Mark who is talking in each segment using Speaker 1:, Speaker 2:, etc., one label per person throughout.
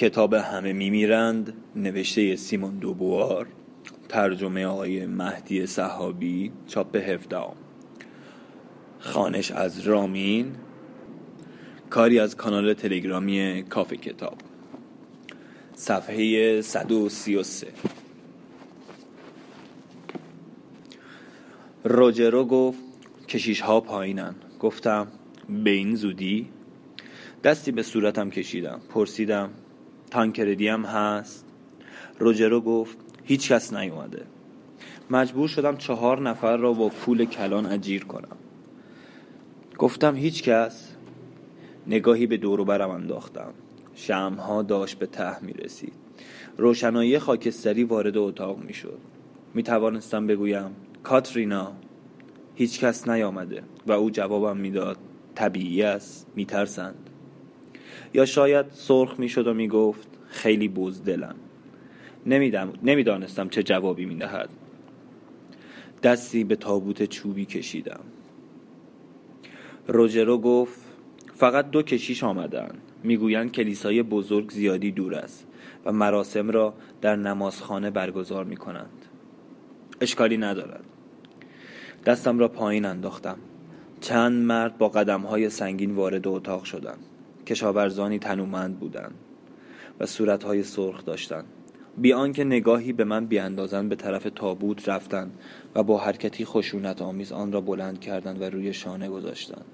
Speaker 1: کتاب همه میمیرند نوشته سیمون دوبوار ترجمه آقای مهدی صحابی چاپ هفدهم. خانش از رامین کاری از کانال تلگرامی کافه کتاب. صفحه 133 روجرو گفت کشیش ها پایینن. گفتم به این زودی؟ دستی به صورتم کشیدم. پرسیدم تانکردی هم هست. روجرو گفت هیچ کس نیومده. مجبور شدم چهار نفر را با پول کلان اجیر کنم. گفتم هیچ کس؟ نگاهی به دورو برم انداختم. شمها داشت به ته می رسید روشنایی خاکستری وارد اتاق می شد می توانستم بگویم کاترینا هیچ کس نیامده. و او جوابم می‌داد طبیعی است میترسند. یا شاید سرخ می‌شد و می‌گفت خیلی بزدلم نمی‌دانستم چه جوابی می‌دهد. دستی به تابوت چوبی کشیدم. روجرو گفت فقط دو کشیش آمدن. می‌گویند کلیسای بزرگ زیادی دور است و مراسم را در نمازخانه برگزار می کنند اشکالی ندارد. دستم را پایین انداختم. چند مرد با قدم های سنگین وارد اتاق شدند. کشاورزانی تنومند بودند و صورتهای سرخ داشتند. بی آنکه نگاهی به من بیاندازند به طرف تابوت رفتند و با حرکتی خشونت آمیز آن را بلند کردند و روی شانه گذاشتند.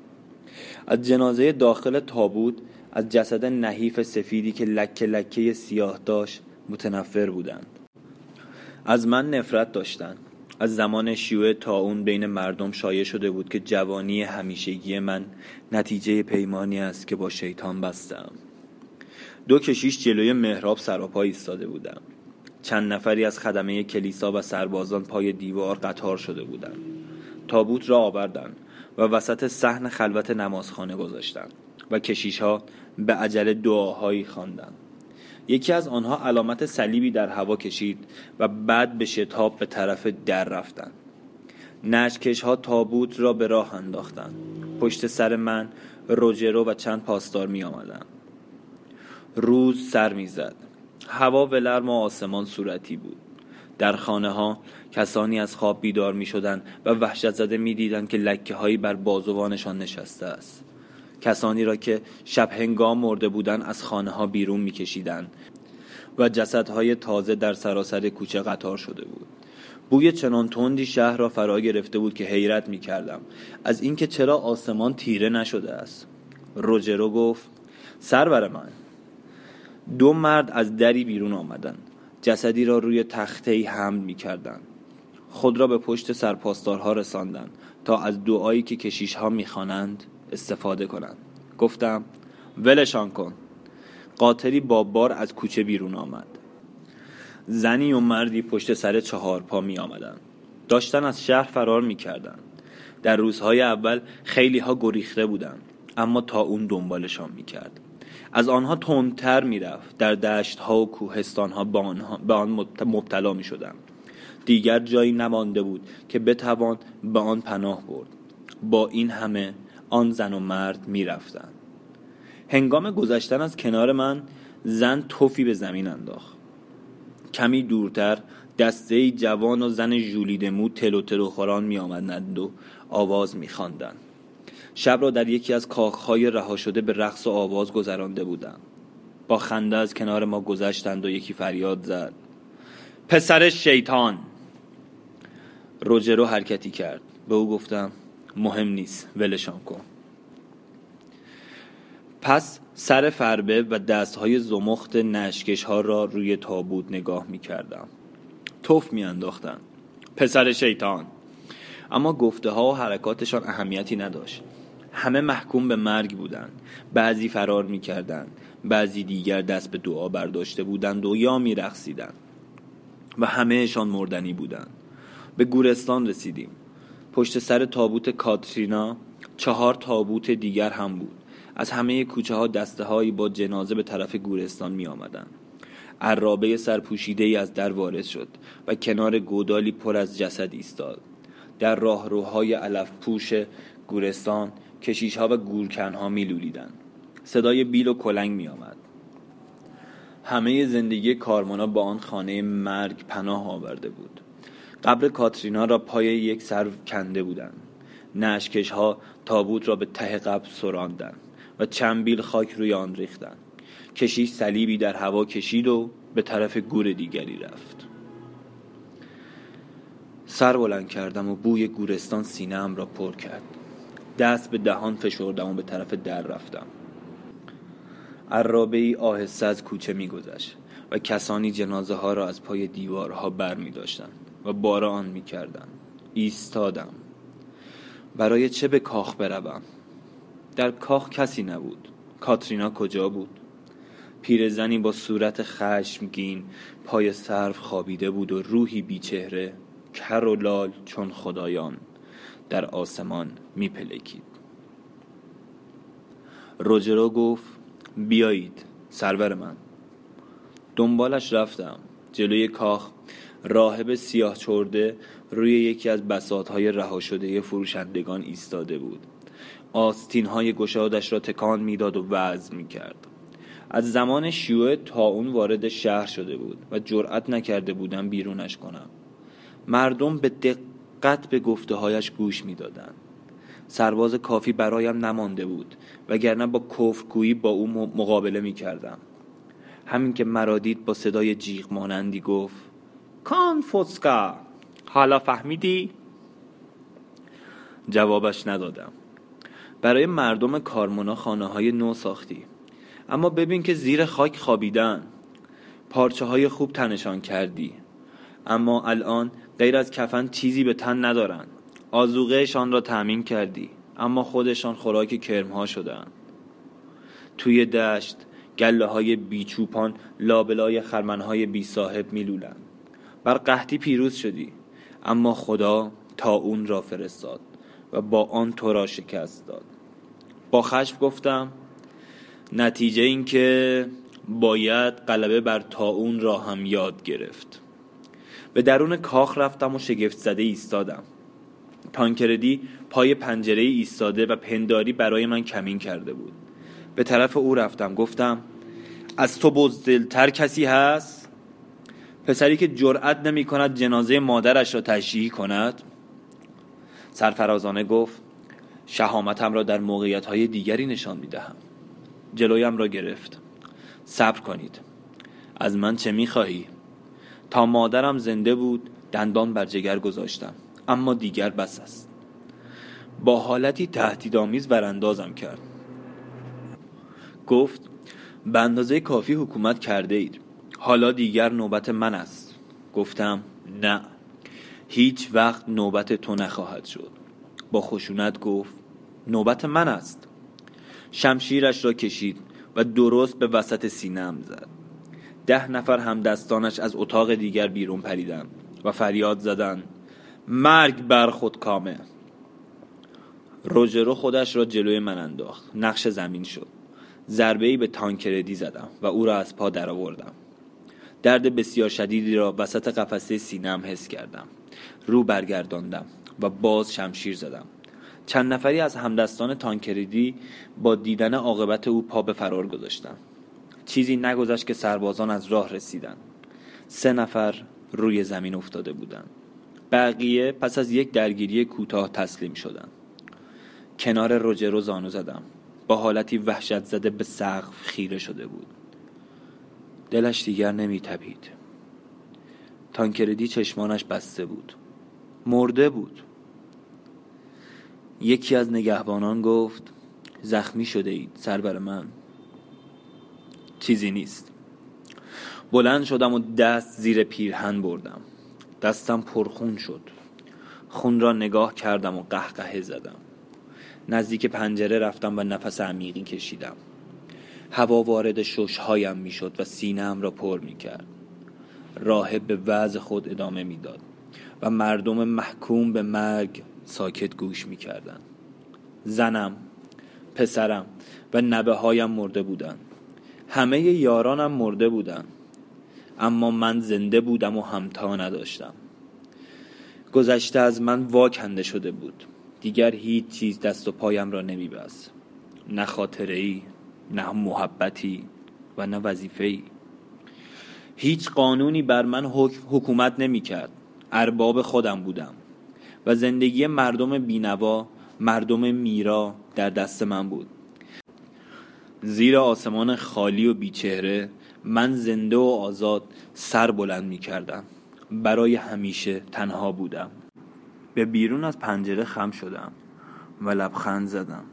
Speaker 1: از جنازه داخل تابوت از جسد نحیف سفیدی که لکه لکه سیاه داشت متنفر بودند. از من نفرت داشتند. از زمان شیوع تاون بین مردم شایع شده بود که جوانی همیشگی من نتیجه پیمانی است که با شیطان بستم. دو کشیش جلوی محراب سراپا ایستاده بودم. چند نفری از خدمه کلیسا و سربازان پای دیوار قطار شده بودند. تابوت را آوردند و وسط صحن خلوت نمازخانه گذاشتند و کشیش ها به عجله دعاهایی خواندند. یکی از آنها علامت صلیبی در هوا کشید و بعد به شتاب به طرف در رفتند. نشکش ها تابوت را به راه انداختند. پشت سر من روجرو و چند پاسدار می آمدن. روز سر می‌زد. هوا ولرم و آسمان صورتی بود. در خانه ها کسانی از خواب بیدار می شدن و وحشت زده می دیدن که لکه هایی بر بازوانشان نشسته است. کسانی را که شب هنگام مرده بودند از خانه ها بیرون میکشیدند و جسدهای تازه در سراسر کوچه قطار شده بود. بوی چنان تندی شهر را فرا گرفته بود که حیرت می کردم از اینکه چرا آسمان تیره نشده است. روجرو گفت سرور من. دو مرد از دری بیرون آمدند. جسدی را روی تخته حمل می. خود را به پشت سرپاسدارها رساندند تا از دعایی که کشیش ها می خوانند استفاده کنند گفتم ولشان کن قاطری با بار از کوچه بیرون آمد زنی و مردی پشت سر چهار پا می آمدن. داشتن از شهر فرار می کردن. در روزهای اول خیلی ها گریخته بودند اما تا اون دنبالشان می کرد از آنها تندتر می رفت در دشت ها و کوهستان ها به آن مبتلا می شدن. دیگر جایی نمانده بود که بتوان به آن پناه برد با این همه آن زن و مرد می‌رفتند. هنگام گذشتن از کنار من زن توفی به زمین انداخت. کمی دورتر دسته جوان و زن مو تل و تلو خوران می آمدند و آواز می خواندند. شب را در یکی از کاخهای رها شده به رقص و آواز گذرانده بودند با خنده از کنار ما گذشتند و یکی فریاد زد. پسر شیطان! روجرو حرکتی کرد. به او گفتم مهم نیست. ولشان کن. پس سر فربه و دستهای زمخت نشکش ها را روی تابوت نگاه می کردم توف می انداختن. پسر شیطان. اما گفته ها و حرکاتشان اهمیتی نداشت. همه محکوم به مرگ بودند. بعضی فرار می کردن. بعضی دیگر دست به دعا برداشته بودند و یا می رخصیدن. و همهشان مردنی بودند. به گورستان رسیدیم. پشت سر تابوت کاترینا چهار تابوت دیگر هم بود از همه کوچه ها دسته هایی با جنازه به طرف گورستان می آمدن. عرابه سرپوشیده ای از در وارد شد و کنار گودالی پر از جسد ایستاد در راهروهای علف پوش گورستان کشیش ها و گورکن ها می لولیدن. صدای بیل و کلنگ می آمد همه زندگی کارمانا با آن خانه مرگ پناه آورده بود قبر کاترینا را پای یک سر کنده بودند. نشکش ها تابوت را به ته قبر سراندند و چند بیل خاک روی آن ریختند. کشیش صلیبی در هوا کشید و به طرف گور دیگری رفت. سر بلند کردم و بوی گورستان سینهام را پر کرد. دست به دهان فشردم و به طرف در رفتم. عرابه ای آهسته از کوچه میگذشت و کسانی جنازه ها را از پای دیوارها بر می داشتن و باران می کردن. ایستادم. برای چه به کاخ بروم؟ در کاخ کسی نبود. کاترینا کجا بود؟ پیرزنی با صورت خشمگین پای صرف خوابیده بود و روحی بیچهره کر و لال چون خدایان در آسمان میپلکید. روجرو گفت بیایید سرور من. دنبالش رفتم. جلوی کاخ راهب سیاه چرده روی یکی از بسات های رها شده فروشندگان ایستاده بود. آستین های گشادش را تکان می‌داد و وزن می کرد از زمان شیوع اون وارد شهر شده بود و جرأت نکرده بودم بیرونش کنم. مردم به دقت به گفته هایش گوش می‌دادند. سرباز کافی برایم نمانده بود وگرنه با کفرگویی با او مقابله می کردم همین که مرادید با صدای جیغ مانندی گفت کان فوسکا حالا فهمیدی؟ جوابش ندادم. برای مردم کارمونا خانه های نو ساختی. اما ببین که زیر خاک خوابیدن. پارچه های خوب تنشان کردی. اما الان غیر از کفن چیزی به تن ندارن. آزوغهشان را تأمین کردی. اما خودشان خوراک کرمها شدن. توی دشت گله های بیچوپان لابلای خرمنهای بی صاحب میلولن بر قحطی پیروز شدی. اما خدا تا اون را فرستاد و با آن تو را شکست داد. با خشم گفتم نتیجه این که باید غلبه بر تاون را هم یاد گرفت. به درون کاخ رفتم و شگفت زده ایستادم. تانکردی پای پنجره ایستاده و پنداری برای من کمین کرده بود. به طرف او رفتم. گفتم از تو بزدلتر کسی هست؟ پسری که جرأت نمی کند جنازه مادرش را تشییع کند؟ سرفرازانه گفت شهامتم را در موقعیت های دیگری نشان می دهم جلویم را گرفت. صبر کنید. از من چه می خواهی؟ تا مادرم زنده بود دندان بر جگر گذاشتم. اما دیگر بس است. با حالتی تهدیدآمیز وراندازم کرد. گفت به اندازه کافی حکومت کرده اید حالا دیگر نوبت من است. گفتم نه. هیچ وقت نوبت تو نخواهد شد. با خشونت گفت نوبت من است. شمشیرش را کشید و درست به وسط سینم زد. ده نفر هم دستانش از اتاق دیگر بیرون پریدند و فریاد زدند مرگ بر خود کامه. روجرو خودش را جلوی من انداخت. نقش زمین شد. ضربه ای به تانکردی زدم و او را از پا درآوردم. درد بسیار شدیدی را وسط قفسه سینم حس کردم. رو برگرداندم و باز شمشیر زدم. چند نفری از همدستان تانکردی با دیدن عاقبت او پا به فرار گذاشتند. چیزی نگذشت که سربازان از راه رسیدند. سه نفر روی زمین افتاده بودند. بقیه پس از یک درگیری کوتاه تسلیم شدند. کنار روجرو زانو زدم. با حالتی وحشت زده به سقف خیره شده بود. دلش دیگر نمی تپید تانکردی چشمانش بسته بود. مرده بود. یکی از نگهبانان گفت زخمی شده اید سربر من. چیزی نیست. بلند شدم و دست زیر پیرهن بردم. دستم پرخون شد. خون را نگاه کردم و قهقه زدم. نزدیک پنجره رفتم و نفس عمیقی کشیدم. هوا وارد ششهایم می‌شد و سینهام را پر می کرد راهب به وضع خود ادامه می‌داد و مردم محکوم به مرگ ساکت گوش می کردن. زنم پسرم و نبه هایم مرده بودند. همه یارانم مرده بودند. اما من زنده بودم و همتا نداشتم. گذشته از من واکنده شده بود. دیگر هیچ چیز دست و پایم را نمی نه خاطره ای نه محبتی و نه وظیفه ای هیچ قانونی بر من حکومت نمی کرد ارباب خودم بودم. و زندگی مردم بینوا مردم میرا در دست من بود. زیر آسمان خالی و بیچهره من زنده و آزاد سر بلند می کردم برای همیشه تنها بودم. به بیرون از پنجره خم شدم و لبخند زدم.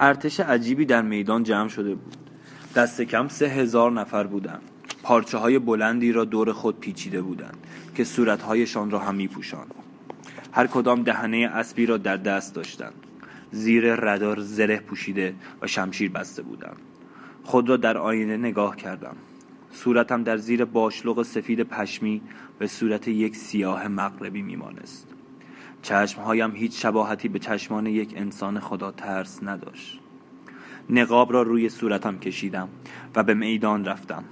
Speaker 1: ارتش عجیبی در میدان جمع شده بود. دست کم سه هزار نفر بودند. پارچه های بلندی را دور خود پیچیده بودند که صورتهایشان را هم می پوشند. هر کدام دهنه اسبی را در دست داشتند. زیر ردار زره پوشیده و شمشیر بسته بودم خود را در آینه نگاه کردم. صورتم در زیر باشلوق سفید پشمی به صورت یک سیاه مغربی میمانست. چشمهایم هیچ شباهتی به چشمان یک انسان خدا ترس نداشت. نقاب را روی صورتم کشیدم و به میدان رفتم.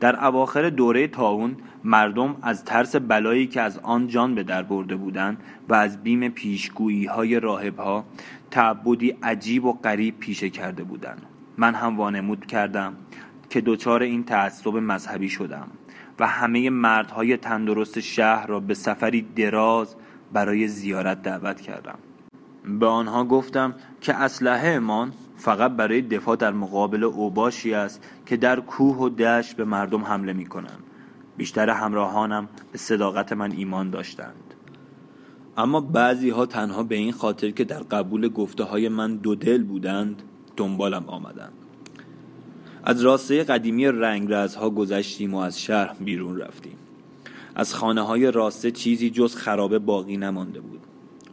Speaker 1: در اواخر دوره تاون مردم از ترس بلایی که از آن جان به در برده بودند و از بیم پیشگویی های راهب ها تعبدی عجیب و غریب پیشه کرده بودند. من هم وانمود کردم که دچار این تعصب مذهبی شدم و همه مردهای تندرست شهر را به سفری دراز برای زیارت دعوت کردم. به آنها گفتم که اسلحه امان فقط برای دفاع در مقابل اوباشی است که در کوه و دشت به مردم حمله می کنند بیشتر همراهانم به صداقت من ایمان داشتند. اما بعضی ها تنها به این خاطر که در قبول گفته های من دو دل بودند دنبالم آمدند. از راسته قدیمی رنگرزها گذشتیم و از شهر بیرون رفتیم. از خانه های راسته چیزی جز خرابه باقی نمانده بود.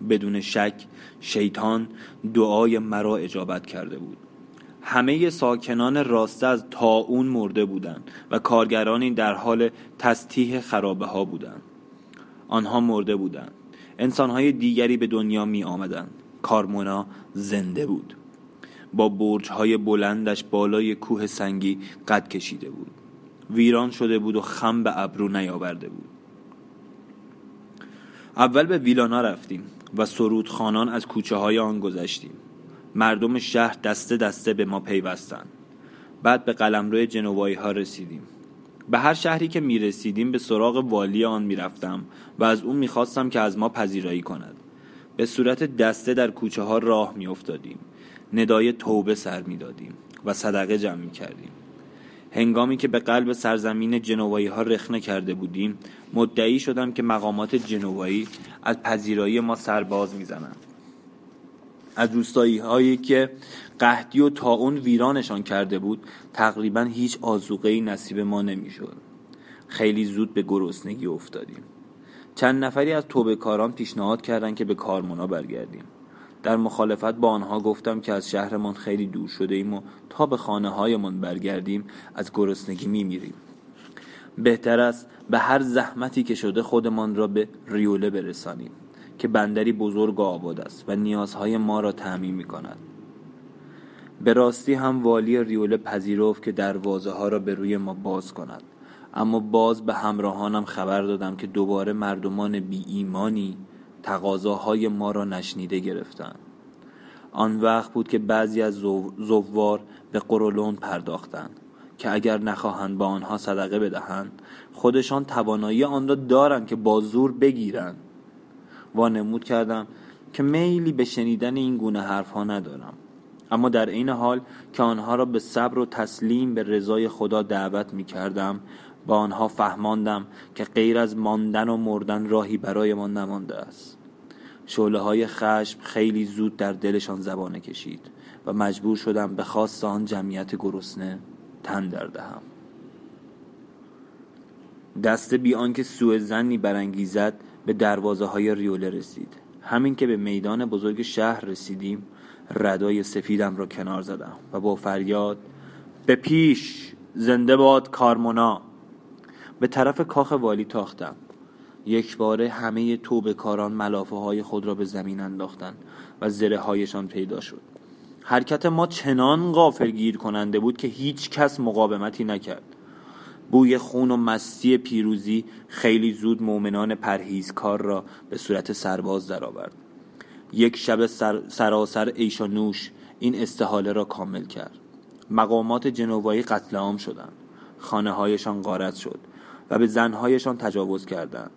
Speaker 1: بدون شک شیطان دعای مرا اجابت کرده بود. همه ساکنان راسته از اون مرده بودند و کارگرانی در حال تستیح خرابه ها بودند. آنها مرده بودند. انسانهای دیگری به دنیا می آمدند کارمونا زنده بود. با برج های بلندش بالای کوه سنگی قد کشیده بود. ویران شده بود و خم به ابرو نیاورده بود. اول به ویلانا رفتیم و سرودخانان از کوچه های آن گذشتیم. مردم شهر دسته دسته به ما پیوستند. بعد به قلمرو جنوایی ها رسیدیم. به هر شهری که می رسیدیم به سراغ والی آن می رفتم و از اون می خواستم که از ما پذیرایی کند. به صورت دسته در کوچه ها راه می افتادیم ندای توبه سر می دادیم و صدقه جمع می کردیم هنگامی که به قلب سرزمین جنوایی ها رخنه کرده بودیم مدعی شدم که مقامات جنوایی از پذیرایی ما سرباز می‌زنند. از روستایی هایی که قحطی و تاون ویرانشان کرده بود تقریبا هیچ آزوقه نصیب ما نمی‌شد. خیلی زود به گرسنگی افتادیم. چند نفری از توبه کاران پیشنهاد کردند که به کارمونا برگردیم. در مخالفت با آنها گفتم که از شهرمان خیلی دور شده ایم و تا به خانه هایمان برگردیم از گرسنگی میمیریم. بهتر است به هر زحمتی که شده خودمان را به ریوله برسانیم که بندری بزرگ و آباد است و نیازهای ما را تعمین می کند به راستی هم والی ریوله پذیرفت که دروازه ها را به روی ما باز کند. اما باز به همراهانم خبر دادم که دوباره مردمان بی ایمانی تقاضاهای ما را نشنیده گرفتند. آن وقت بود که بعضی از زوار به قرولون پرداختند. که اگر نخواهند با آنها صدقه بدهند خودشان توانایی آن را دارند که با زور بگیرند. وانمود کردم که میلی به شنیدن این گونه حرفها ندارم. اما در این حال که آنها را به صبر و تسلیم به رضای خدا دعوت می کردم با آنها فهماندم که غیر از ماندن و مردن راهی برای ما نمانده است. شعله های خشم خیلی زود در دلشان زبانه کشید و مجبور شدم به خواست آن جمعیت گرسنه تن در دهم. دست بی آنکه سوء زنی برانگیزد به دروازه های ریوله رسید. همین که به میدان بزرگ شهر رسیدیم ردای سفیدم را کنار زدم و با فریاد به پیش زنده باد کارمونا به طرف کاخ والی تاختم. یک باره همه توبه کاران ملافه های خود را به زمین انداختند و زره هایشان پیدا شد. حرکت ما چنان غافل گیر کننده بود که هیچ کس مقاومتی نکرد. بوی خون و مستی پیروزی خیلی زود مؤمنان پرهیزکار را به صورت سرباز درآورد. یک شب سر سراسر ایش نوش این استحاله را کامل کرد. مقامات جنوایی قتل عام شدند. خانه هایشان غارت شد و به زنهایشان تجاوز کردند.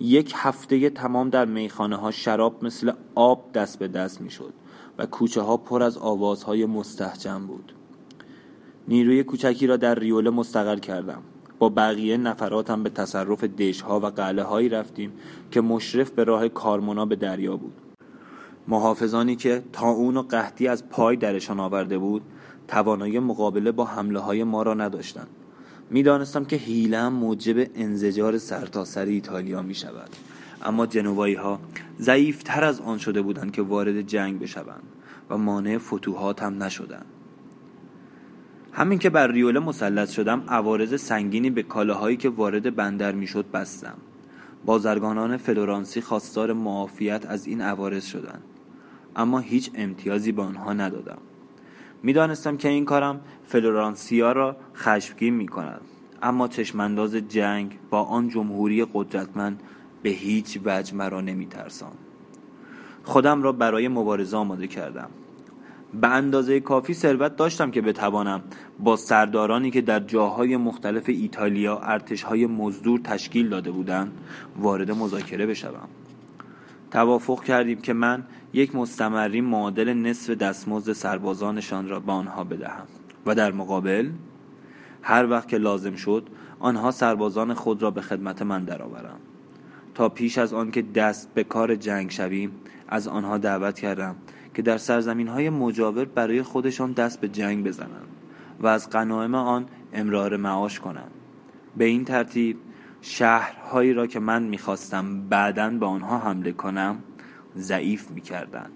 Speaker 1: یک هفته تمام در میخانه ها شراب مثل آب دست به دست می شد و کوچه ها پر از آوازهای مستحجم بود. نیروی کوچکی را در ریوله مستقر کردم. با بقیه نفراتم به تصرف دشها و قله هایی رفتیم که مشرف به راه کارمونا به دریا بود. محافظانی که تا اون و قحطی از پای درشان آورده بود توانایی مقابله با حمله های ما را نداشتند. می‌دانستم که هیلم موجب انزجار سرتاسر ایتالیا می شود اما جنوبایی ها ضعیفتر از آن شده بودند که وارد جنگ بشوند و مانع فتوحات هم نشدند. همین که بر ریوله مسلط شدم عوارض سنگینی به کالاهایی که وارد بندر می‌شد بستم. بازرگانان فلورانسی خواستار معافیت از این عوارض شدند. اما هیچ امتیازی به آنها ندادم. می‌دانستم که این کارم فلورانسیا را خشمگین می کند اما چشمانداز جنگ با آن جمهوری قدرتمند به هیچ وجه مرا نمی ترسان. خودم را برای مبارزه آماده کردم. به اندازه کافی ثروت داشتم که بتوانم با سردارانی که در جاهای مختلف ایتالیا ارتشهای مزدور تشکیل داده بودند وارد مذاکره بشوم. توافق کردیم که من یک مستمری معادل نصف دستمزد سربازانشان را به آنها بدهم و در مقابل هر وقت که لازم شد آنها سربازان خود را به خدمت من درآورم تا پیش از آن که دست به کار جنگ شویم از آنها دعوت کردم که در سرزمین های مجاور برای خودشان دست به جنگ بزنند و از قنایم آن امرار معاش کنند. به این ترتیب شهرهایی را که من می‌خواستم بعدا به آنها حمله کنم ضعیف می‌کردند.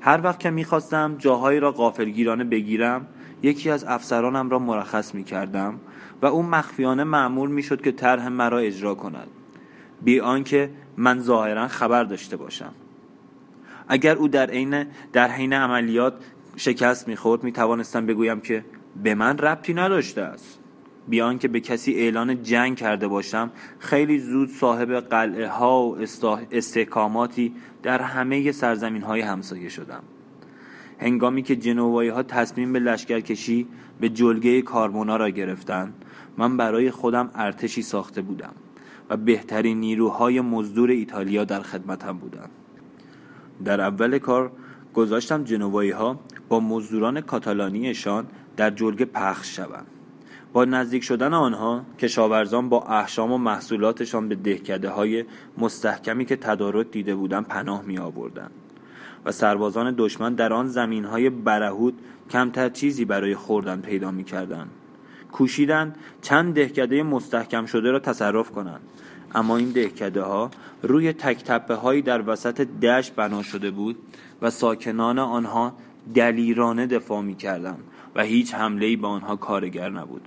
Speaker 1: هر وقت که می‌خواستم جاهایی را غافلگیرانه بگیرم یکی از افسرانم را مرخص می‌کردم و او مخفیانه معمول می‌شد که طرح مرا اجرا کند. بی آنکه من ظاهرا خبر داشته باشم. اگر او در عین در حین عملیات شکست می‌خورد می‌توانستم بگویم که به من ربطی نداشته است. بیان که به کسی اعلان جنگ کرده باشم خیلی زود صاحب قلعه ها و استحکاماتی در همه سرزمین های همسایه شدم. هنگامی که جنوبایی ها تصمیم به لشکرکشی به جلگه کارمونا را گرفتند من برای خودم ارتشی ساخته بودم. و بهترین نیروهای مزدور ایتالیا در خدمتم بودند. در اول کار گذاشتم جنوبایی ها با مزدوران کاتالانیشان در جلگه پخش شوند. با نزدیک شدن آنها کشاورزان با احشام و محصولاتشان به دهکده های مستحکمی که تدارک دیده بودند پناه می آوردن و سربازان دشمن در آن زمین های برهود کمتر چیزی برای خوردن پیدا می کردن. کوشیدن چند دهکده مستحکم شده را تصرف کنند. اما این دهکده ها روی تک هایی در وسط دشت بنا شده بود و ساکنان آنها دلیرانه دفاع می کردن و هیچ حمله به آنها کارگر نبود.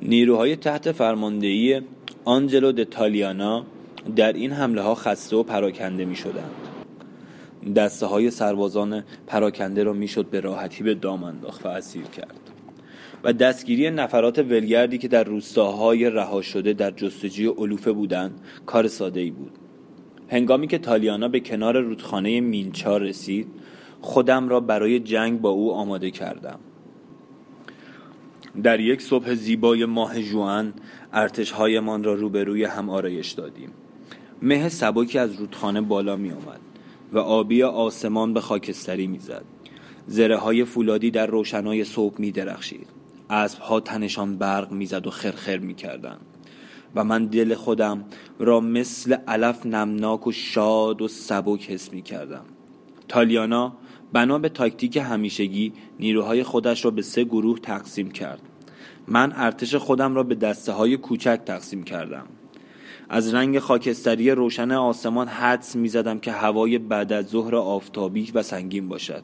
Speaker 1: نیروهای تحت فرماندهی آنجلو دتالیانا در این حمله ها خسته و پراکنده می شدند دسته های سربازان پراکنده را می‌شد به راحتی به دام انداخت و اسیر کرد. و دستگیری نفرات ولگردی که در روستاهای رها شده در جستجوی علوفه بودند کار ساده ای بود. هنگامی که تالیانا به کنار رودخانه مینچا رسید خودم را برای جنگ با او آماده کردم. در یک صبح زیبای ماه جوان ارتشهایمان را روبروی هم آرایش دادیم. مه سبکی از رودخانه بالا می آمد و آبی آسمان به خاکستری می‌زد. زره های فولادی در روشنای صبح می درخشید ها تنشان برق می‌زد و خرخر می‌کردند. و من دل خودم را مثل علف نمناک و شاد و سبک حس می کردم تالیانا بنا به تاکتیک همیشگی نیروهای خودش را به سه گروه تقسیم کرد. من ارتش خودم را به دسته های کوچک تقسیم کردم. از رنگ خاکستری روشن آسمان حدس می زدم که هوای بعد از ظهر آفتابی و سنگین باشد.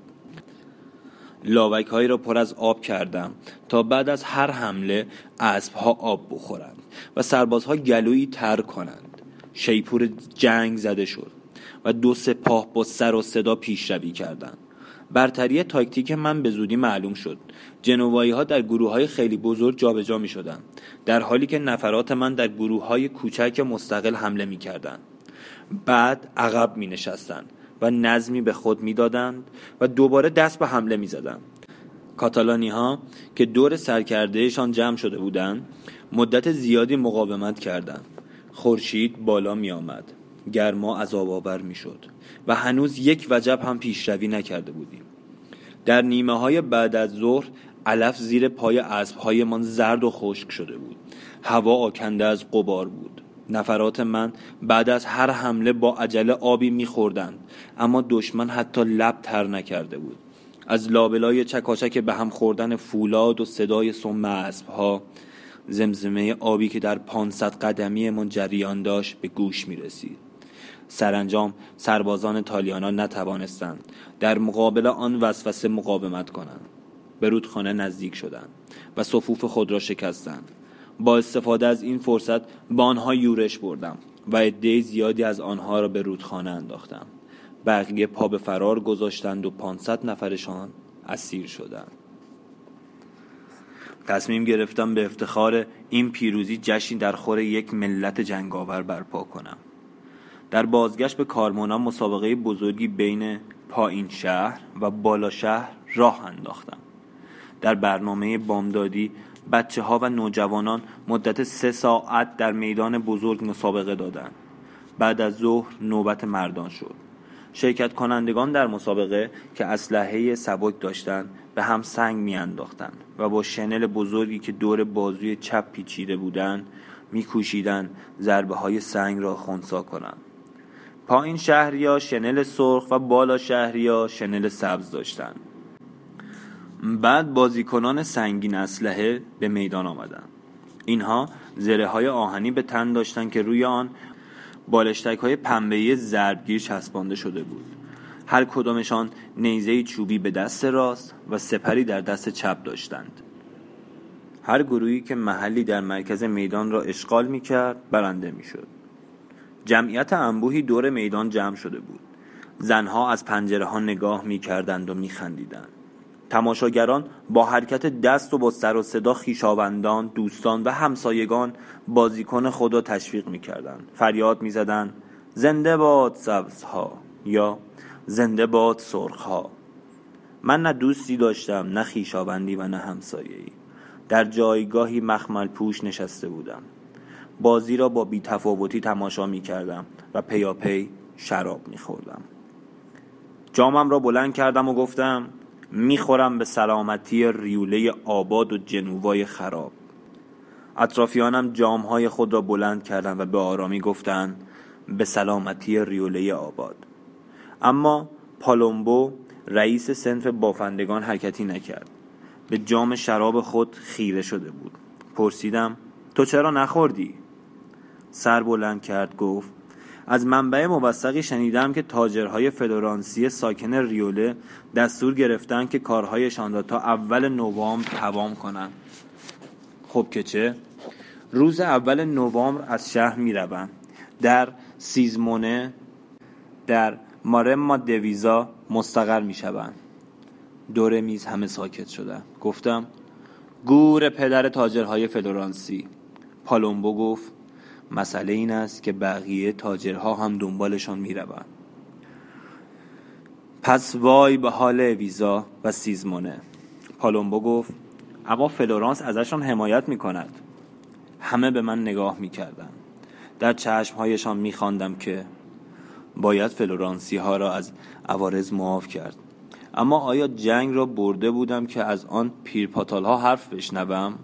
Speaker 1: لاوک هایی را پر از آب کردم تا بعد از هر حمله اسب ها آب بخورند و سربازها گلویی تر کنند. شیپور جنگ زده شد و دو سپاه با سر و صدا پیشروی کردند. برتری تاکتیک من به زودی معلوم شد. جنوایی ها در گروه های خیلی بزرگ جابجا می شدن در حالی که نفرات من در گروه های کوچک مستقل حمله می کردن. بعد عقب می نشستن و نظمی به خود می‌دادند و دوباره دست به حمله می‌زدند. کاتالانی ها که دور سرکردهشان جمع شده بودند مدت زیادی مقاومت کردند. خورشید بالا می آمد گرما از آور می شد و هنوز یک وجب هم پیشروی نکرده بودیم. در نیمه های بعد از ظهر علف زیر پای اسبهایمان زرد و خشک شده بود. هوا آکنده از قبار بود. نفرات من بعد از هر حمله با عجله آبی میخوردند. اما دشمن حتی لب تر نکرده بود. از لابلای چکاچک به هم خوردن فولاد و صدای سم اسبها زمزمه آبی که در پانصد قدمی من جریان داشت به گوش می رسید. سرانجام سربازان تالیانا نتوانستند در مقابل آن وسوسه مقاومت کنند. به رودخانه نزدیک شدند و صفوف خود را شکستند. با استفاده از این فرصت با آنها یورش بردم و عده زیادی از آنها را به رودخانه انداختم. بقیه پا به فرار گذاشتند و 500 نفرشان اسیر شدند. تصمیم گرفتم به افتخار این پیروزی جشنی در خور یک ملت جنگاور برپا کنم. در بازگشت به کارمانان مسابقه بزرگی بین پایین شهر و بالا شهر راه انداختم. در برنامه بامدادی بچه ها و نوجوانان مدت سه ساعت در میدان بزرگ مسابقه دادند. بعد از ظهر نوبت مردان شد. شرکت کنندگان در مسابقه که اسلحه سبک داشتند به هم سنگ میانداختند و با شنل بزرگی که دور بازوی چپ پیچیده بودند میکوشیدند ضربه های سنگ را خونسا کنند. پایین شهریا شنل سرخ و بالا شهریا شنل سبز داشتند. بعد بازیکنان سنگین اسلحه به میدان آمدند اینها زره های آهنی به تن داشتند که روی آن بالشتک های پنبهی ضربگیر چسبانده شده بود. هر کدامشان نیزه چوبی به دست راست و سپری در دست چپ داشتند. هر گروهی که محلی در مرکز میدان را اشغال می کرد برنده می شد جمعیت انبوهی دور میدان جمع شده بود. زنها از پنجره ها نگاه می کردند و می خندیدند تماشاگران با حرکت دست و با سر و صدا خیشاوندان دوستان و همسایگان بازیکن خود را تشویق می‌کردند. فریاد می‌زدند زنده باد سبزها یا زنده باد سرخها من نه دوستی داشتم نه خیشاوندی و نه همسایه‌ای. در جایگاهی مخمل پوش نشسته بودم. بازی را با بیتفاوتی تماشا می کردم و پیاپی شراب می خوردم جامم را بلند کردم و گفتم می‌خورم به سلامتی ریوله آباد و جنوبای خراب. اطرافیانم جامهای خود را بلند کردند و به آرامی گفتند به سلامتی ریوله آباد. اما پالومبو رئیس سنف بافندگان حرکتی نکرد. به جام شراب خود خیره شده بود. پرسیدم تو چرا نخوردی؟ سر بلند کرد گفت از منبع موثقی شنیدم که تاجرهای فلورانسی ساکن ریوله دستور گرفتن که کارهایشان را تا اول نوامبر تمام کنند. خب که چه؟ روز اول نوامبر از شهر می روند در سیزمونه در مارما دویزا مستقر می شوند دور میز همه ساکت شدن گفتم گور پدر تاجرهای فلورانسی. پالومبو گفت مسئله این است که بقیه تاجرها هم دنبالشان می‌روند. پس وای به حال پیزا و سیزمونه. پالومبو گفت اما فلورانس ازشان حمایت می کند همه به من نگاه می کردن. در چشمهایشان می خواندم که باید فلورانسی ها را از عوارض معاف کرد. اما آیا جنگ را برده بودم که از آن پیرپاتال ها حرف بشنوم؟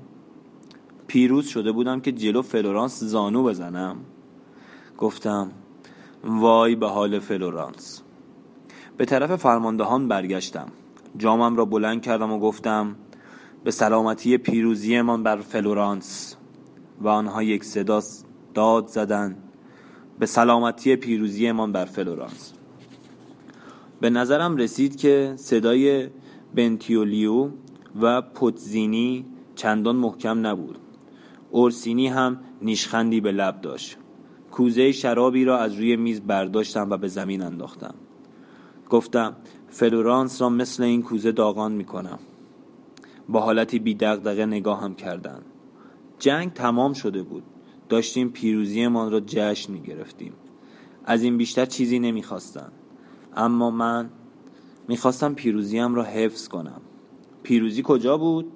Speaker 1: پیروز شده بودم که جلو فلورانس زانو بزنم. گفتم وای به حال فلورانس. به طرف فرماندهان برگشتم. جامم را بلند کردم و گفتم به سلامتی پیروزیمان بر فلورانس. و آنها یک صدا داد زدن به سلامتی پیروزیمان بر فلورانس. به نظرم رسید که صدای بنتیولیو و پوتزینی چندان محکم نبود. اورسینی هم نیشخندی به لب داشت. کوزه شرابی را از روی میز برداشتم و به زمین انداختم. گفتم فلورانس را مثل این کوزه داغان می‌کنم. با حالتی بی دغدغه نگاهم کردند جنگ تمام شده بود. داشتیم پیروزیمان را جشن می گرفتیم از این بیشتر چیزی نمی‌خواستم اما من می‌خواستم پیروزیم را حفظ کنم. پیروزی کجا بود؟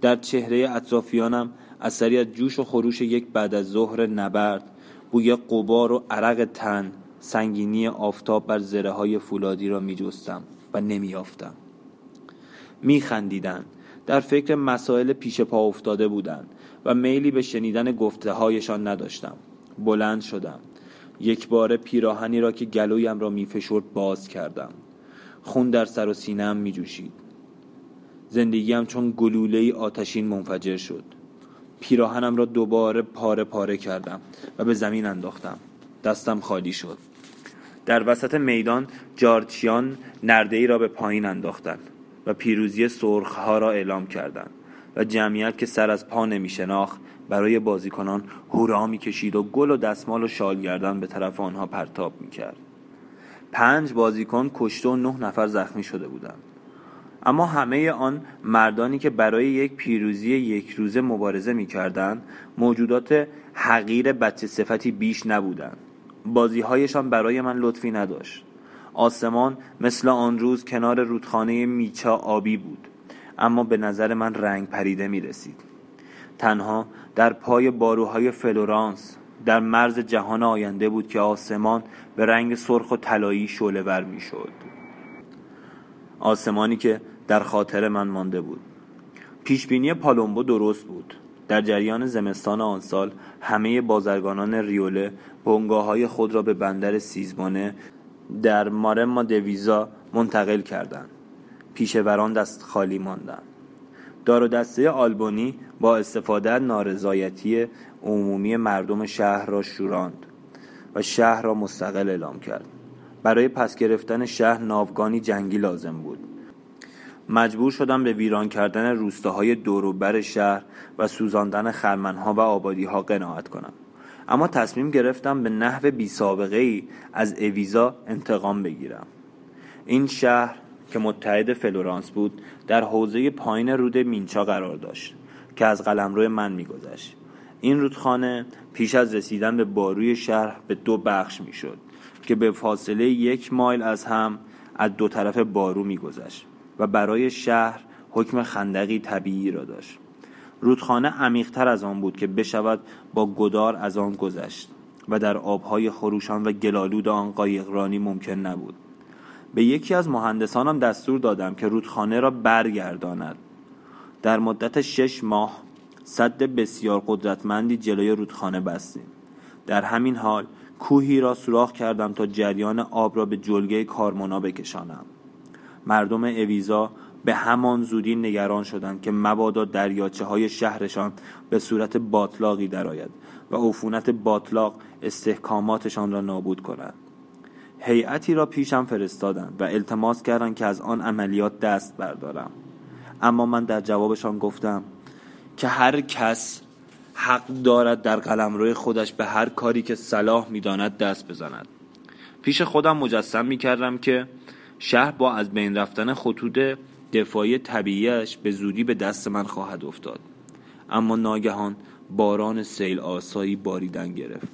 Speaker 1: در چهره اطرافیانم اثری از جوش و خروش یک بعد از ظهر نبرد بوی قبار و عرق تن سنگینی آفتاب بر زره های فولادی را می جستم و نمی آفتم می خندیدن. در فکر مسائل پیش پا افتاده بودند و میلی به شنیدن گفته هایشان نداشتم. بلند شدم. یک بار پیراهنی را که گلویم را می فشرد باز کردم. خون در سر و سینم می جوشید زندگیم چون گلوله آتشین منفجر شد. پیراهنم را دوباره پاره پاره کردم و به زمین انداختم دستم خالی شد در وسط میدان جارچیان نرده ای را به پایین انداختند و پیروزی سرخها را اعلام کردند و جمعیت که سر از پا نمی شناخت برای بازیکنان هورا می کشید و گل و دستمال و شال گردن به طرف آنها پرتاب می کرد. پنج بازیکن کشته و نه نفر زخمی شده بودند. اما همه آن مردانی که برای یک پیروزی یک روزه مبارزه می کردن موجودات حقیر بچه صفتی بیش نبودند. بازیهایشان برای من لطفی نداشت. آسمان مثل آن روز کنار رودخانه میچا آبی بود اما به نظر من رنگ پریده می رسید. تنها در پای باروهای فلورانس در مرز جهان آینده بود که آسمان به رنگ سرخ و طلایی شعله ور می شد. آسمانی که در خاطر من مانده بود. پیشبینی پالومبو درست بود. در جریان زمستان آن سال همه بازرگانان ریوله بنگاه های خود را به بندر سیزبانه در مارما دویزا منتقل کردند. پیشوران دست خالی ماندند. دار و دسته آلبانی با استفاده نارضایتی عمومی مردم شهر را شوراند و شهر را مستقل اعلام کرد. برای پس گرفتن شهر ناوگانی جنگی لازم بود. مجبور شدم به ویران کردن روستاهای دوروبر شهر و سوزاندن خرمنها و آبادیها قناعت کنم. اما تصمیم گرفتم به نحو بی سابقه ای از اویزا انتقام بگیرم. این شهر که متحد فلورانس بود در حوزه پایین رود مینچا قرار داشت که از قلمرو من میگذشت. این رودخانه پیش از رسیدن به باروی شهر به دو بخش می‌شد که به فاصله یک مایل از هم از دو طرف بارو میگذشت. و برای شهر حکم خندقی طبیعی را داشت. رودخانه عمیقتر از آن بود که بشود با گدار از آن گذشت و در آبهای خروشان و گلالود آن قایقرانی ممکن نبود. به یکی از مهندسانم دستور دادم که رودخانه را برگرداند. در مدت شش ماه صد بسیار قدرتمندی جلوی رودخانه بستیم. در همین حال کوهی را سوراخ کردم تا جریان آب را به جلگه کارمونا بکشانم. مردم اویزا به همان زودی نگران شدند که مبادا دریاچه های شهرشان به صورت باطلاقی درآید و عفونت باطلاق استحکاماتشان را نابود کند هیئتی را پیشم فرستادند و التماس کردند که از آن عملیات دست بردارم. اما من در جوابشان گفتم که هر کس حق دارد در قلمروی خودش به هر کاری که صلاح می‌داند دست بزند. پیش خودم مجسم می کردم که شهر با از بین رفتن خطوط دفاعی طبیعیش به زودی به دست من خواهد افتاد. اما ناگهان باران سیل آسایی باریدن گرفت.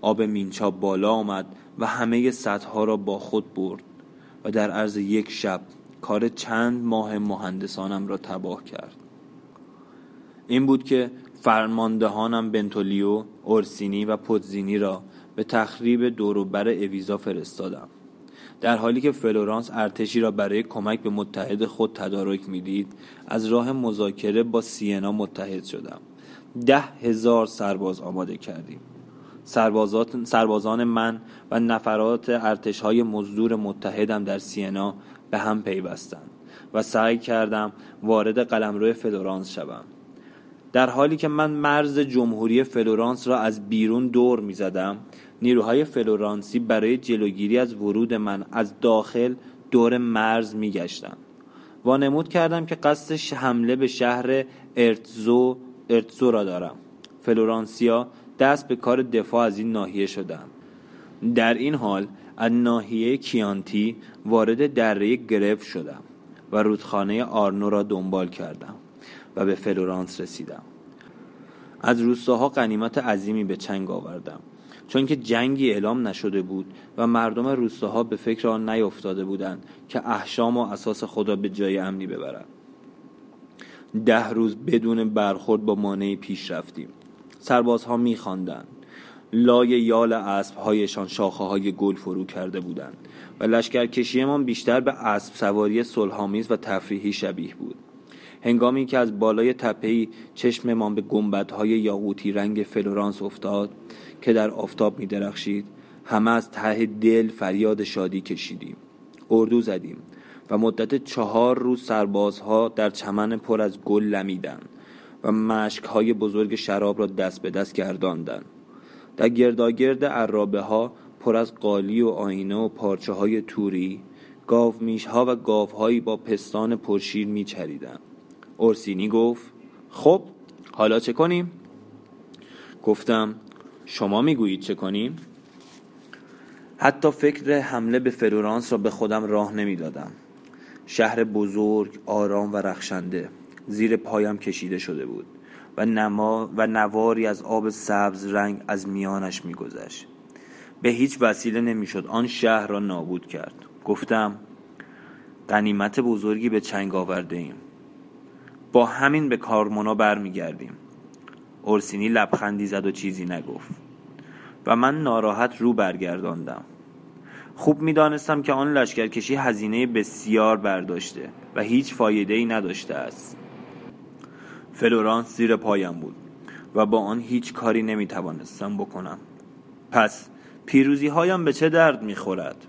Speaker 1: آب مینچا بالا آمد و همه سطحها را با خود برد و در عرض یک شب کار چند ماه مهندسانم را تباه کرد. این بود که فرماندهانم بنتولیو، اورسینی و پودزینی را به تخریب دوروبر اویزا فرستادم. در حالی که فلورانس ارتشی را برای کمک به متحد خود تدارک می‌دید از راه مذاکره با سینا متحد شدم. ده هزار سرباز آماده کردیم. سربازان من و نفرات ارتش های مزدور متحدم در سینا به هم پیوستند و سعی کردم وارد قلمرو فلورانس شوم. در حالی که من مرز جمهوری فلورانس را از بیرون دور می زدم نیروهای فلورانسی برای جلوگیری از ورود من از داخل دور مرز می گشتند وانمود کردم که قصد حمله به شهر ارتزو, ارتزو را دارم. فلورانسیا دست به کار دفاع از این ناحیه شدند در این حال از ناحیه کیانتی وارد دره گرف شدم و رودخانه آرنو را دنبال کردم و به فلورانس رسیدم. از روستاها قنیمت عظیمی به چنگ آوردم. چون که جنگی اعلام نشده بود و مردم روستاها به فکر آن نیفتاده بودند که احشام و اساس خدا به جای امنی ببرند. ده روز بدون برخورد با مانعی پیش رفتیم. سربازها میخواندند. لای یال اسبهایشان شاخه های گل فرو کرده بودند و لشکرکشیمان بیشتر به اسب سواری صلحآمیز و تفریحی شبیه بود. هنگامی که از بالای تپهای چشممان به گنبدهای یاقوتی رنگ فلورانس افتاد که در آفتاب می درخشید همه از ته دل فریاد شادی کشیدیم اردو زدیم و مدت چهار روز سربازها در چمن پر از گل لمیدند و مشکهای بزرگ شراب را دست به دست گرداندند در گرداگرد عرابه ها پر از قالی و آینه و پارچه های توری گاو میش ها و گاو هایی با پستان پرشیر می چریدن. اورسینی گفت خب حالا چه کنیم؟ گفتم شما می‌گویید چه کنیم؟ حتی فکر حمله به فرورانس را به خودم راه نمی‌دادم. شهر بزرگ، آرام و رخشنده زیر پایم کشیده شده بود و, نما و نواری از آب سبز رنگ از میانش میگذشت به هیچ وسیله نمی‌شد آن شهر را نابود کرد گفتم قنیمت بزرگی به چنگ آورده ایم با همین به کارمونا برمیگردیم. اورسینی لبخندی زد و چیزی نگفت. و من ناراحت رو برگرداندم. خوب می‌دانستم که آن لشکرکشی هزینه بسیار برداشته و هیچ فایده ای نداشته است. فلورانس زیر پایم بود و با آن هیچ کاری نمی توانستم بکنم. پس پیروزی هایم به چه درد می خورد؟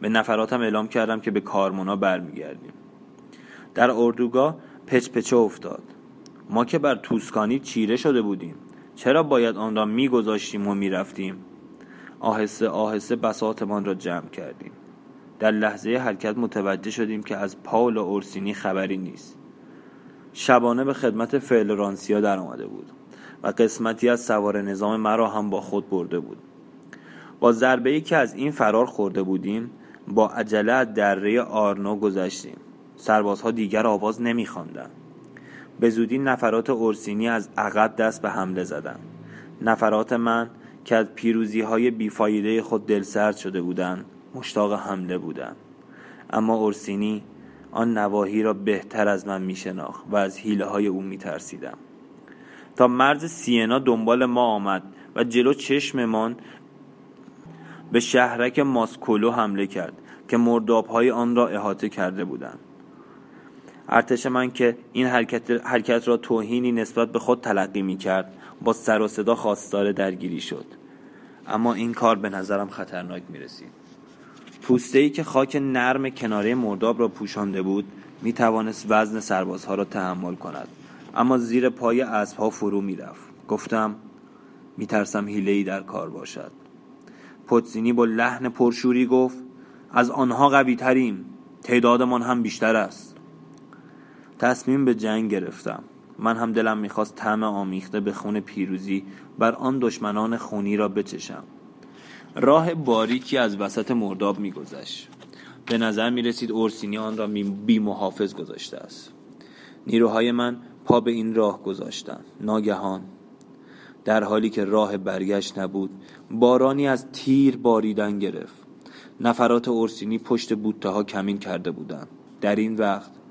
Speaker 1: به نفراتم اعلام کردم که به کارمونا برمیگردیم. در اردوگاه پچ پچه افتاد. ما که بر توسکانی چیره شده بودیم. چرا باید آن را میگذاشتیم و می‌رفتیم؟ آهسته آهسته بساطمان را جمع کردیم. در لحظه حرکت متوجه شدیم که از پاول اورسینی خبری نیست. شبانه به خدمت فلورانسیا در آمده بود و قسمتی از سوار نظام مرا هم با خود برده بود. با ضربه ای که از این فرار خورده بودیم با عجله از دره آرنو گذشتیم. سربازها دیگر آواز نمیخواندند. به زودی نفرات اورسینی از عقب دست به حمله زدند. نفرات من که از پیروزی های بیفایده خود دلسرد شده بودند مشتاق حمله بودند. اما اورسینی آن نواحی را بهتر از من می و از حیله های او می ترسیدم. تا مرز سینا دنبال ما آمد و جلو چشممان به شهرک ماسکولو حمله کرد که مرداب های آن را احاطه کرده بودند. ارتش من که این حرکت, حرکت را توهینی نسبت به خود تلقی می کرد با سر و صدا خواستار درگیری شد. اما این کار به نظرم خطرناک می رسید پوسته ای که خاک نرم کناره مرداب را پوشانده بود می توانست وزن سربازها را تحمل کند. اما زیر پای اسبها فرو می رفت گفتم می ترسم ای در کار باشد. پتزینی با لحن پرشوری گفت از آنها قوی تریم تعدادمان هم بیشتر است. تصمیم به جنگ گرفتم. من هم دلم می‌خواست طعم آمیخته به خون پیروزی بر آن دشمنان خونی را بچشم. راه باریکی از وسط مرداب میگذشت. به نظر می رسید اورسینی آن را بی محافظ گذاشته است. نیروهای من پا به این راه گذاشتند. ناگهان. در حالی که راه برگشت نبود بارانی از تیر باریدن گرفت. نفرات اورسینی پشت بوته ها کمین کرده بودند. در این وقت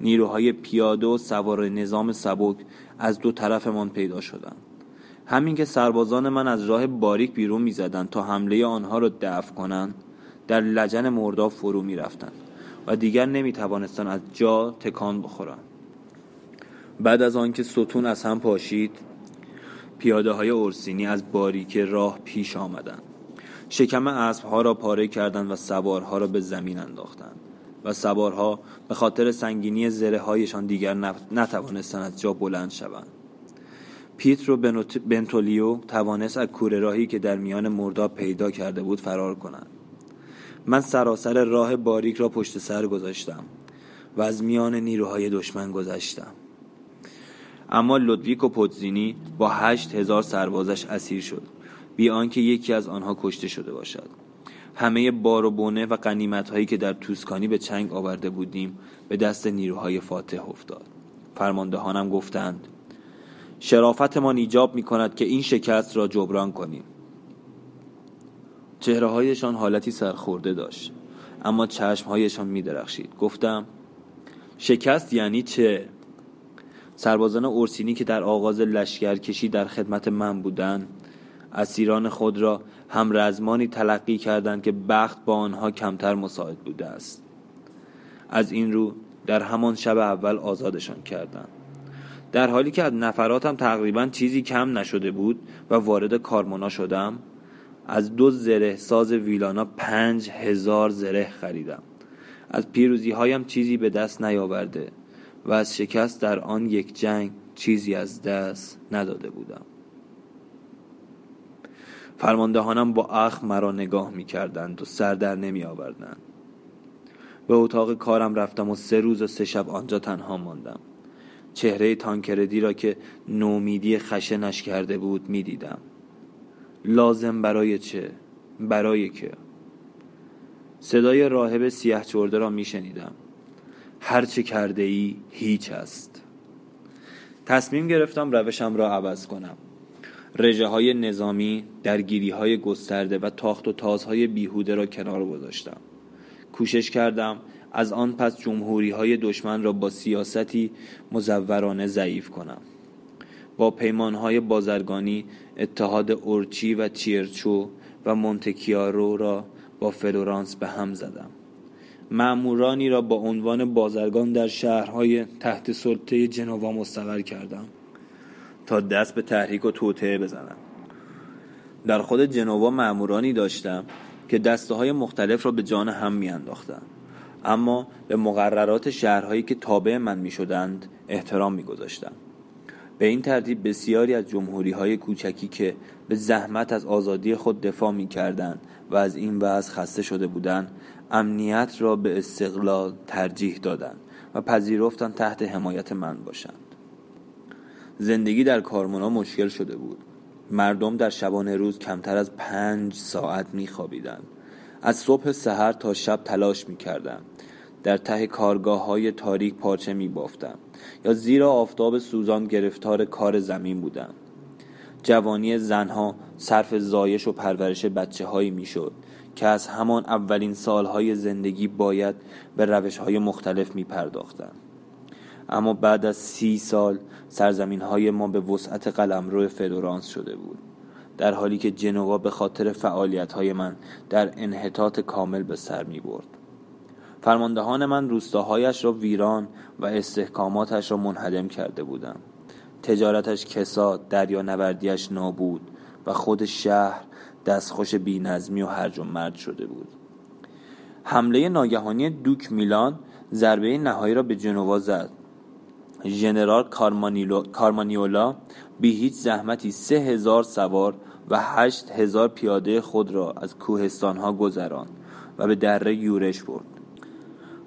Speaker 1: نیروهای پیاده و سوار نظام سبک از دو طرفمان پیدا شدند. همین که سربازان من از راه باریک بیرون می‌زدند تا حمله آنها را دفع کنند در لجن مرداب فرو می‌رفتند و دیگر نمی توانستند از جا تکان بخورند. بعد از آنکه ستون از هم پاشید پیاده های اورسینی از باریک راه پیش آمدند. شکم اسبها را پاره کردند و سوارها را به زمین انداختند. و سوارها به خاطر سنگینی زره هایشان دیگر نتوانستند از جا بلند شوند. پیترو بنتولیو توانست از کوره راهی که در میان مرداب پیدا کرده بود فرار کند. من سراسر راه باریک را پشت سر گذاشتم و از میان نیروهای دشمن گذشتم. اما لودویک و پوتزینی با هشت هزار سربازش اسیر شد بی آنکه یکی از آنها کشته شده باشد. همه بار و بونه و قنیمت هایی که در توسکانی به چنگ آورده بودیم به دست نیروهای فاتح افتاد. فرماندهانم گفتند شرافتمان ایجاب می کند که این شکست را جبران کنیم. چهره هایشان حالتی سرخورده داشت اما چشم هایشان می درخشید گفتم شکست یعنی چه؟ سربازان اورسینی که در آغاز لشکرکشی در خدمت من بودند اسیران خود را هم رزمانی تلقی کردند که بخت با آنها کمتر مساعد بوده است. از این رو در همان شب اول آزادشان کردند. در حالی که از نفراتم تقریبا چیزی کم نشده بود و وارد کارمونا شدم از دو زره ساز ویلانا پنج هزار زره خریدم. از پیروزی هایم چیزی به دست نیاورده و از شکست در آن یک جنگ چیزی از دست نداده بودم. فرماندهانم با اخ مرا نگاه می کردند و سر در نمی آوردند به اتاق کارم رفتم و سه روز و سه شب آنجا تنها ماندم. چهره تانکردی را که نومیدی خشنش کرده بود می دیدم لازم برای چه؟ برای که؟ صدای راهب سیاه چرده را می شنیدم هر چه کرده ای هیچ است. تصمیم گرفتم روشم را عوض کنم. رژه های نظامی درگیری های گسترده و تاخت و تازهای بیهوده را کنار گذاشتم. کوشش کردم از آن پس جمهوری های دشمن را با سیاستی مزورانه ضعیف کنم. با پیمان های بازرگانی اتحاد اورچی و چیرچو و مونتکیارو را با فلورانس به هم زدم. معمورانی را با عنوان بازرگان در شهرهای تحت سلطه جنوا مستقر کردم. تا دست به تحریک و توطعه بزنم. در خود جنوا معمورانی داشتم که دسته های مختلف را به جان هم میانداختند. اما به مقررات شهرهایی که تابع من می شدند احترام می گذاشتم. به این ترتیب بسیاری از جمهوری های کوچکی که به زحمت از آزادی خود دفاع می کردند و از این وضع خسته شده بودند امنیت را به استقلال ترجیح دادند و پذیرفتند تحت حمایت من باشند. زندگی در کارمونا مشکل شده بود. مردم در شبانه روز کمتر از پنج ساعت می خوابیدند از صبح سحر تا شب تلاش می کردم در ته کارگاه های تاریک پارچه می یا زیر آفتاب سوزان گرفتار کار زمین بودم. جوانی زنها صرف زایش و پرورش بچه هایی می که از همان اولین سالهای زندگی باید به روش های مختلف می پرداختن. اما بعد از سی سال سرزمین های ما به وسعت قلمرو فلورانس شده بود در حالی که جنوا به خاطر فعالیت های من در انحطاط کامل به سر می برد. فرماندهان من روستاهایش را ویران و استحکاماتش را منهدم کرده بودند. تجارتش کساد، دریا نوردیش نابود و خود شهر دستخوش بینظمی و هرج و مرد شده بود. حمله ناگهانی دوک میلان ضربه نهایی را به جنوا زد. ژنرال کارمانیولا بی هیچ زحمتی سه هزار سوار و هشت هزار پیاده خود را از کوهستان ها گذران و به دره یورش برد.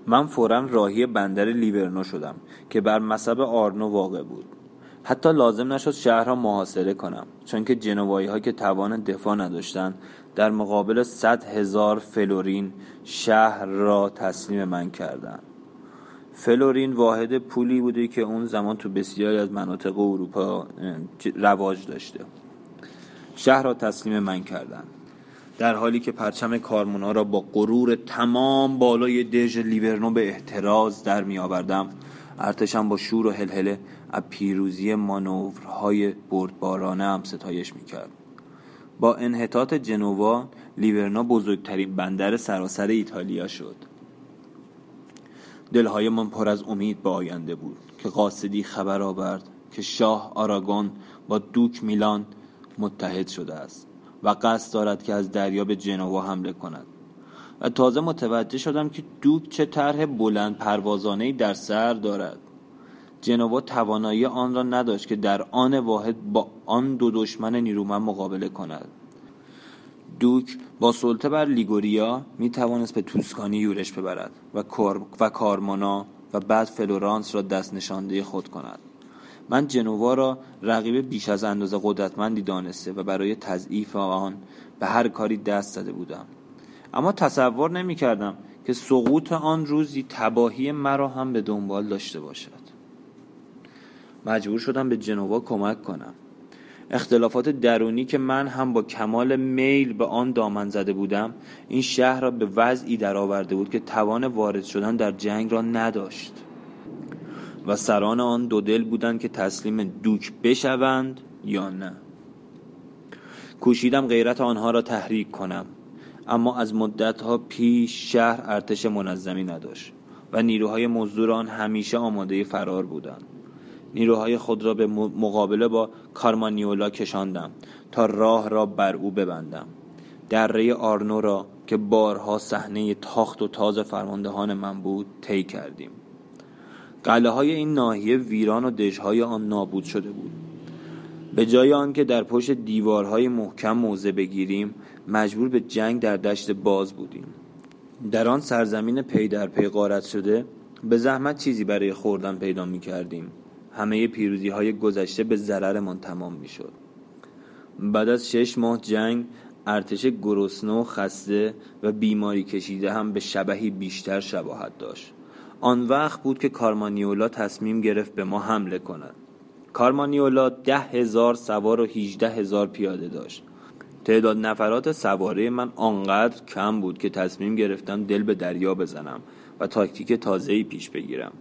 Speaker 1: من فورا راهی بندر لیورنو شدم که بر مصب آرنو واقع بود. حتی لازم نشد شهر را محاصره کنم چون که جنوایی ها که توان دفاع نداشتند در مقابل صد هزار فلورین شهر را تسلیم من کردند. فلورین واحد پولی بوده که اون زمان تو بسیاری از مناطق اروپا رواج داشته. شهر را تسلیم من کردند در حالی که پرچم کارمونا را با غرور تمام بالای دژ لیورنو به احتراز در می آوردم ارتشم با شور و هلهله از پیروزی مانورهای بردبارانه هم ستایش می کرد. با انحطاط جنوا لیورنا بزرگترین بندر سراسر ایتالیا شد. دلهای من پر از امید به آینده بود که قاصدی خبر آورد که شاه آراگون با دوک میلان متحد شده است و قصد دارد که از دریا به جنوا حمله کند. و تازه متوجه شدم که دوک چه طرح بلند پروازانه در سر دارد. جنوا توانایی آن را نداشت که در آن واحد با آن دو دشمن نیرومند مقابله کند. دوک با سلطه بر لیگوریا می توانست به توسکانی یورش ببرد و, و کارمانا و بعد فلورانس را دست نشانده خود کند. من جنوا را رقیب بیش از اندازه قدرتمندی دانسته و برای تضعیف آن به هر کاری دست زده بودم. اما تصور نمی کردم که سقوط آن روزی تباهی مرا هم به دنبال داشته باشد. مجبور شدم به جنوا کمک کنم. اختلافات درونی که من هم با کمال میل به آن دامن زده بودم این شهر را به وضعی درآورده بود که توان وارد شدن در جنگ را نداشت. و سران آن دو دل بودند که تسلیم دوک بشوند یا نه. کوشیدم غیرت آنها را تحریک کنم اما از مدتها پیش شهر ارتش منظمی نداشت و نیروهای مزدور آن همیشه آماده فرار بودند. نیروهای خود را به مقابله با کارمانیولا کشاندم تا راه را بر او ببندم. دره آرنو را که بارها صحنه تاخت و تاز فرماندهان من بود طی کردیم. قله های این ناحیه ویران و دژهای آن نابود شده بود. به جای آنکه در پشت دیوارهای محکم موضع بگیریم مجبور به جنگ در دشت باز بودیم. در آن سرزمین پی در پی غارت شده به زحمت چیزی برای خوردن پیدا می کردیم همه پیروزی های گذشته به ضررمان تمام می شد بعد از شش ماه جنگ ارتش گرسنه و خسته و بیماری کشیده هم به شبهی بیشتر شباهت داشت. آن وقت بود که کارمانیولا تصمیم گرفت به ما حمله کند. کارمانیولا ده هزار سوار و هیجده هزار پیاده داشت. تعداد نفرات سواره من آنقدر کم بود که تصمیم گرفتم دل به دریا بزنم و تاکتیک تازه‌ای پیش بگیرم.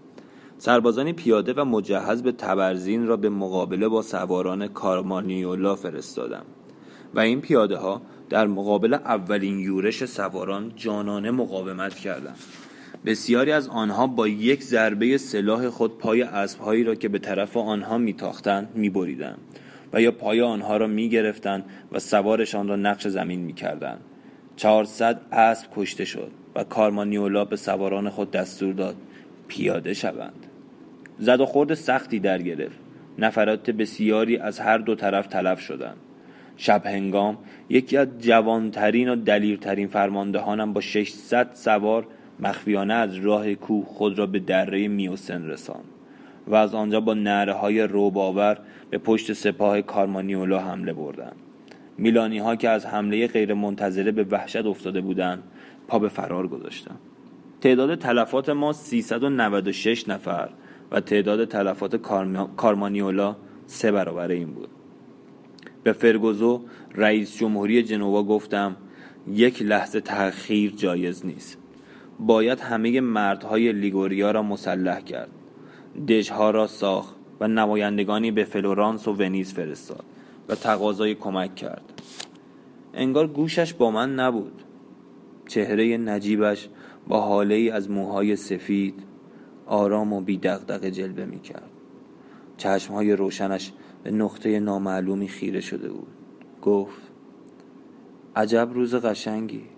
Speaker 1: سربازان پیاده و مجهز به تبرزین را به مقابله با سواران کارمانیولا فرستادم و این پیاده ها در مقابل اولین یورش سواران جانانه مقاومت کردند بسیاری از آنها با یک ضربه سلاح خود پای اسبهایی را که به طرف آنها میتاختند میبریدند و یا پای آنها را می‌گرفتند و سوارشان را نقش زمین می‌کردند. چهارصد اسب کشته شد و کارمانیولا به سواران خود دستور داد پیاده شوند. زد و خورد سختی در گرفت. نفرات بسیاری از هر دو طرف تلف شدند. شب هنگام یکی از جوانترین و دلیرترین فرماندهانم با 600 سوار مخفیانه از راه کوه خود را به دره میوسن رساند و از آنجا با نره های روباور به پشت سپاه کارمانیولا حمله بردند. میلانی ها که از حمله غیر منتظره به وحشت افتاده بودند پا به فرار گذاشتند. تعداد تلفات ما 396 نفر و تعداد تلفات کارمانیولا سه برابر این بود. به فرگوزو رئیس جمهوری جنوا گفتم یک لحظه تأخیر جایز نیست. باید همه مردهای لیگوریا را مسلح کرد. دژها را ساخت و نمایندگانی به فلورانس و ونیز فرستاد و تقاضای کمک کرد. انگار گوشش با من نبود. چهره نجیبش با حاله ای از موهای سفید آرام و بی دغدغه جلوه می کرد چشمهای روشنش به نقطه نامعلومی خیره شده بود. گفت عجب روز قشنگی.